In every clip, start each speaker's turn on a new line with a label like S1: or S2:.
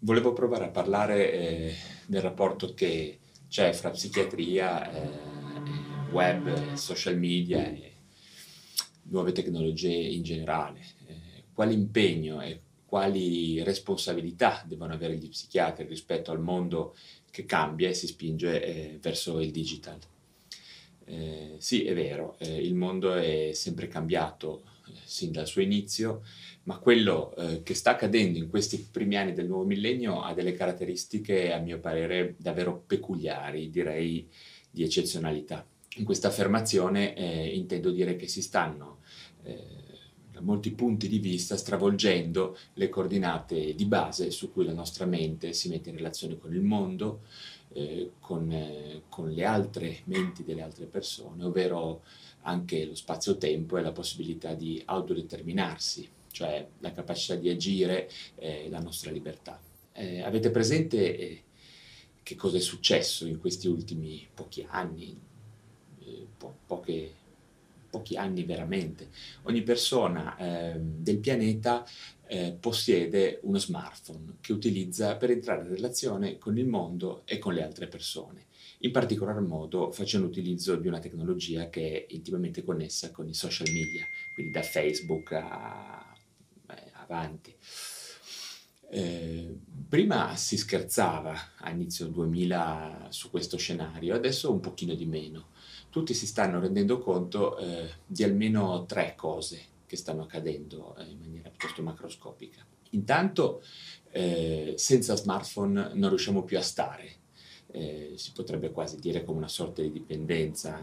S1: Volevo provare a parlare eh, del rapporto che c'è fra psichiatria, eh, web, social media e nuove tecnologie in generale. Eh, quale impegno e quali responsabilità devono avere gli psichiatri rispetto al mondo che cambia e si spinge eh, verso il digital. Eh, sì, è vero, eh, il mondo è sempre cambiato sin dal suo inizio, ma quello eh, che sta accadendo in questi primi anni del nuovo millennio ha delle caratteristiche, a mio parere, davvero peculiari, direi di eccezionalità. In questa affermazione eh, intendo dire che si stanno da molti punti di vista stravolgendo le coordinate di base su cui la nostra mente si mette in relazione con il mondo, eh, con, eh, con, le altre menti delle altre persone, ovvero anche lo spazio-tempo e la possibilità di autodeterminarsi, cioè la capacità di agire eh, la nostra libertà. Eh, avete presente eh, che cosa è successo in questi ultimi pochi anni, eh, po- poche pochi anni veramente, ogni persona eh, del pianeta eh, possiede uno smartphone che utilizza per entrare in relazione con il mondo e con le altre persone, in particolar modo facendo utilizzo di una tecnologia che è intimamente connessa con i social media, quindi da Facebook a, avanti. Eh, prima si scherzava a inizio 2000 su questo scenario, adesso un pochino di meno tutti si stanno rendendo conto eh, di almeno tre cose che stanno accadendo eh, in maniera piuttosto macroscopica. Intanto, eh, senza smartphone non riusciamo più a stare, eh, si potrebbe quasi dire come una sorta di dipendenza.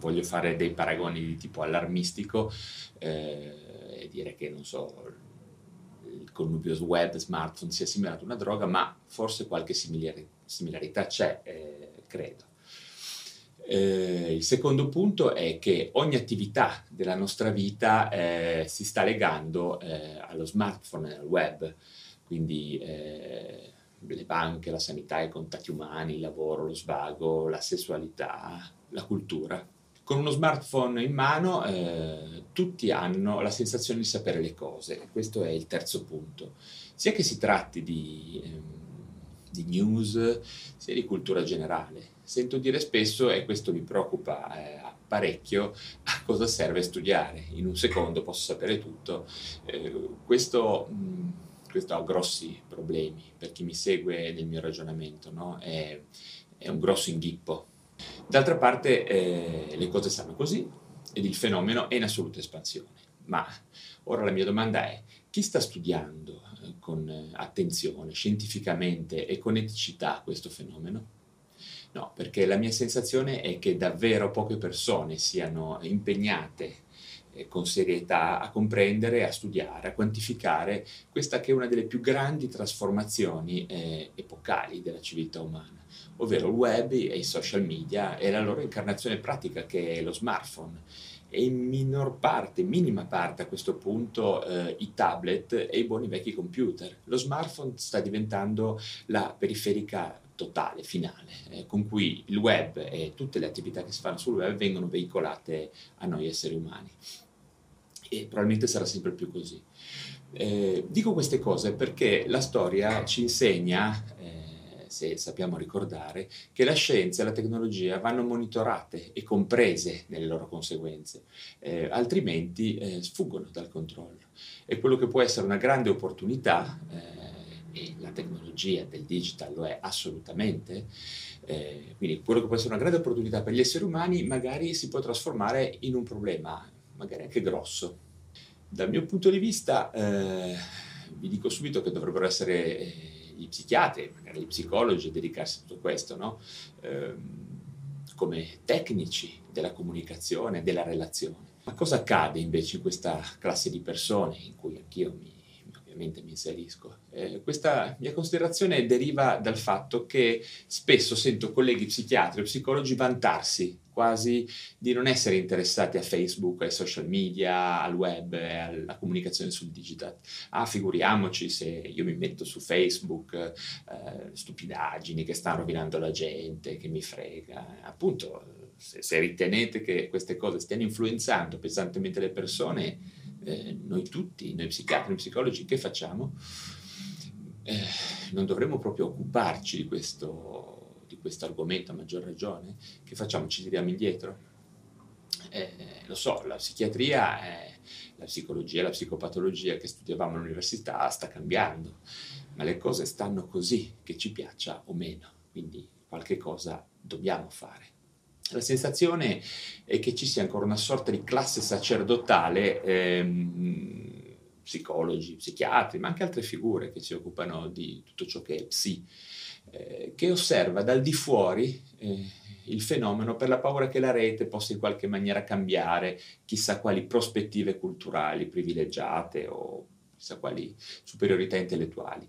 S1: Eh, voglio fare dei paragoni di tipo allarmistico eh, e dire che, non so, il connubio web smartphone sia simile ad una droga, ma forse qualche similarità c'è, credo. Eh, il secondo punto è che ogni attività della nostra vita eh, si sta legando eh, allo smartphone e al web, quindi eh, le banche, la sanità, i contatti umani, il lavoro, lo svago, la sessualità, la cultura. Con uno smartphone in mano eh, tutti hanno la sensazione di sapere le cose, questo è il terzo punto, sia che si tratti di ehm, di news, sia di cultura generale. Sento dire spesso, e questo mi preoccupa eh, parecchio, a cosa serve studiare. In un secondo posso sapere tutto. Eh, questo, mh, questo, ha grossi problemi per chi mi segue nel mio ragionamento, no? è, è, un grosso inghippo. D'altra parte eh, le cose stanno così ed il fenomeno è in assoluta espansione. Ma ora la mia domanda è, chi sta studiando eh, con eh, attenzione, scientificamente e con eticità questo fenomeno? No, perché la mia sensazione è che davvero poche persone siano impegnate eh, con serietà a comprendere, a studiare, a quantificare questa che è una delle più grandi trasformazioni eh, epocali della civiltà umana, ovvero il web e i social media e la loro incarnazione pratica che è lo smartphone e in minor parte, minima parte a questo punto, eh, i tablet e i buoni vecchi computer. Lo smartphone sta diventando la periferica totale, finale, eh, con cui il web e tutte le attività che si fanno sul web vengono veicolate a noi esseri umani. E probabilmente sarà sempre più così. Eh, dico queste cose perché la storia ci insegna eh, se sappiamo ricordare, che la scienza e la tecnologia vanno monitorate e comprese nelle loro conseguenze, eh, altrimenti eh, sfuggono dal controllo. E quello che può essere una grande opportunità, eh, e la tecnologia del digital lo è assolutamente, eh, quindi quello che può essere una grande opportunità per gli esseri umani magari si può trasformare in un problema, magari anche grosso. Dal mio punto di vista, eh, vi dico subito che dovrebbero essere eh, gli psichiatri, magari gli psicologi a dedicarsi a tutto questo, no? eh, come tecnici della comunicazione, della relazione. Ma cosa accade invece in questa classe di persone in cui anch'io mi, ovviamente mi inserisco. Eh, questa mia considerazione deriva dal fatto che spesso sento colleghi psichiatri o psicologi vantarsi quasi di non essere interessati a Facebook, ai social media, al web, alla comunicazione sul digital. Ah, figuriamoci se io mi metto su Facebook, eh, stupidaggini che stanno rovinando la gente, che mi frega. Appunto, se, se ritenete che queste cose stiano influenzando pesantemente le persone, eh, noi tutti, noi psichiatri, noi psicologi, che facciamo? Eh, non dovremmo proprio occuparci di questo questo argomento a maggior ragione, che facciamo? Ci tiriamo indietro? Eh, lo so, la psichiatria, la psicologia, la psicopatologia che studiavamo all'università sta cambiando, ma le cose stanno così, che ci piaccia o meno, quindi qualche cosa dobbiamo fare. La sensazione è che ci sia ancora una sorta di classe sacerdotale, ehm, psicologi, psichiatri, ma anche altre figure che si occupano di tutto ciò che è psi, eh, che osserva dal di fuori eh, il fenomeno per la paura che la rete possa in qualche maniera cambiare chissà quali prospettive culturali privilegiate o chissà quali superiorità intellettuali.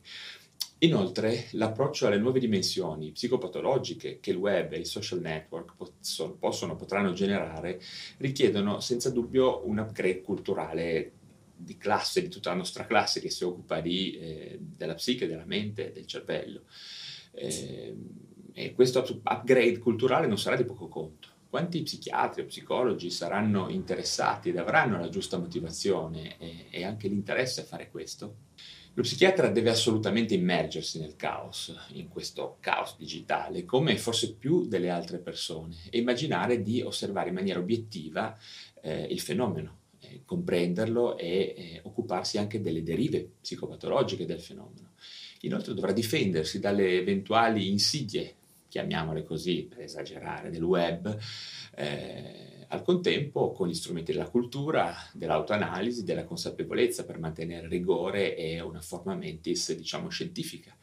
S1: Inoltre, l'approccio alle nuove dimensioni psicopatologiche che il web e i social network possono, possono potranno generare richiedono senza dubbio un upgrade culturale di classe, di tutta la nostra classe che si occupa di, eh, della psiche, della mente, del cervello. Eh, e questo upgrade culturale non sarà di poco conto. Quanti psichiatri o psicologi saranno interessati ed avranno la giusta motivazione e, e anche l'interesse a fare questo? Lo psichiatra deve assolutamente immergersi nel caos, in questo caos digitale, come forse più delle altre persone, e immaginare di osservare in maniera obiettiva eh, il fenomeno, eh, comprenderlo e eh, occuparsi anche delle derive psicopatologiche del fenomeno. Inoltre dovrà difendersi dalle eventuali insidie, chiamiamole così per esagerare, del web, eh, al contempo con gli strumenti della cultura, dell'autoanalisi, della consapevolezza per mantenere rigore e una forma mentis, diciamo, scientifica.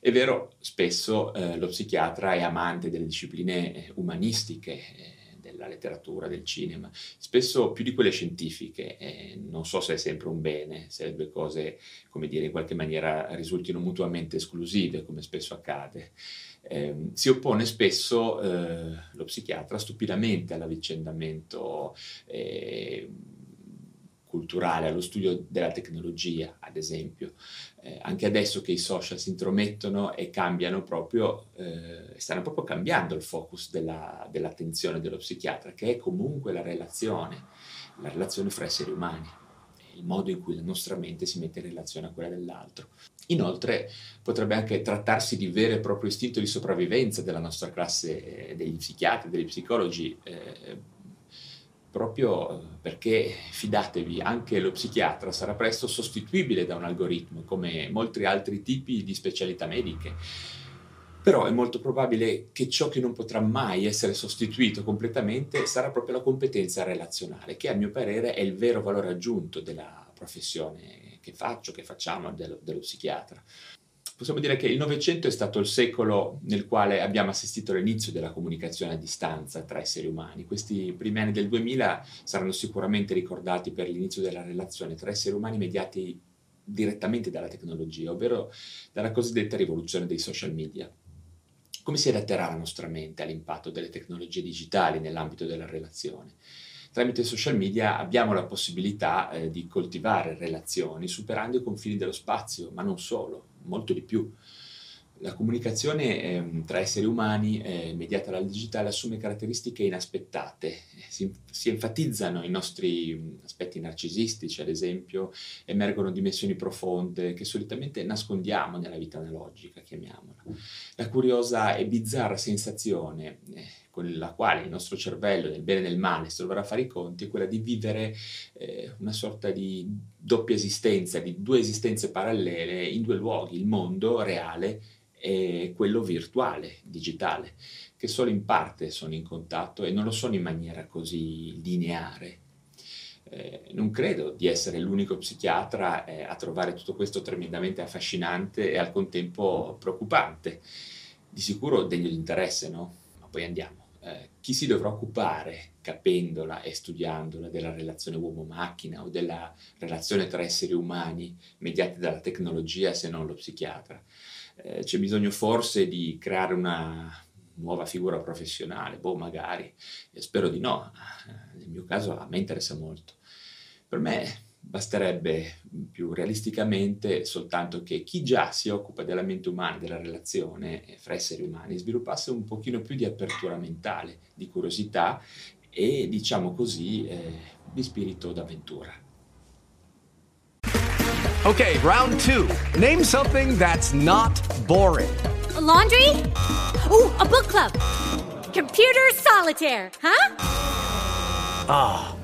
S1: È vero, spesso eh, lo psichiatra è amante delle discipline eh, umanistiche, eh, della letteratura, del cinema, spesso più di quelle scientifiche. E non so se è sempre un bene, se le due cose, come dire, in qualche maniera risultino mutuamente esclusive, come spesso accade. Eh, si oppone spesso eh, lo psichiatra stupidamente all'avvicendamento eh, culturale, allo studio della tecnologia, ad esempio. Eh, anche adesso che i social si intromettono e cambiano proprio, eh, stanno proprio cambiando il focus della, dell'attenzione dello psichiatra, che è comunque la relazione, la relazione fra esseri umani, il modo in cui la nostra mente si mette in relazione a quella dell'altro. Inoltre potrebbe anche trattarsi di vero e proprio istinto di sopravvivenza della nostra classe degli psichiatri, degli psicologi. Proprio perché fidatevi, anche lo psichiatra sarà presto sostituibile da un algoritmo, come molti altri tipi di specialità mediche. Però è molto probabile che ciò che non potrà mai essere sostituito completamente sarà proprio la competenza relazionale, che a mio parere è il vero valore aggiunto della professione che faccio, che facciamo dello, dello psichiatra possiamo dire che il Novecento è stato il secolo nel quale abbiamo assistito all'inizio della comunicazione a distanza tra esseri umani. Questi primi anni del 2000 saranno sicuramente ricordati per l'inizio della relazione tra esseri umani mediati direttamente dalla tecnologia, ovvero dalla cosiddetta rivoluzione dei social media. Come si adatterà la nostra mente all'impatto delle tecnologie digitali nell'ambito della relazione? Tramite social media abbiamo la possibilità eh, di coltivare relazioni superando i confini dello spazio, ma non solo molto di più. La comunicazione eh, tra esseri umani eh, mediata dal digitale assume caratteristiche inaspettate, si, si, enfatizzano i nostri aspetti narcisistici, ad esempio, emergono dimensioni profonde che solitamente nascondiamo nella vita analogica, chiamiamola. La curiosa e bizzarra sensazione eh, con la quale il nostro cervello, nel bene e nel male, si troverà a fare i conti, è quella di vivere eh, una sorta di doppia esistenza, di due esistenze parallele in due luoghi, il mondo reale e quello virtuale, digitale, che solo in parte sono in contatto e non lo sono in maniera così lineare. Eh, non credo di essere l'unico psichiatra eh, a trovare tutto questo tremendamente affascinante e al contempo preoccupante. Di sicuro degno di interesse, no? Ma poi andiamo. Eh, chi si dovrà occupare, capendola e studiandola, della relazione uomo-macchina o della relazione tra esseri umani mediati dalla tecnologia se non lo psichiatra? Eh, c'è bisogno forse di creare una nuova figura professionale, boh magari, spero di no, nel mio caso a me interessa molto. Per me basterebbe più realisticamente soltanto che chi già si occupa della mente umana, della relazione fra esseri umani, sviluppasse un pochino più di apertura mentale, di curiosità e diciamo così eh, di spirito d'avventura.
S2: Ok, round two. Name something that's not boring.
S3: A laundry? Ooh, a book club. Computer solitaire, huh?
S2: Ah, oh,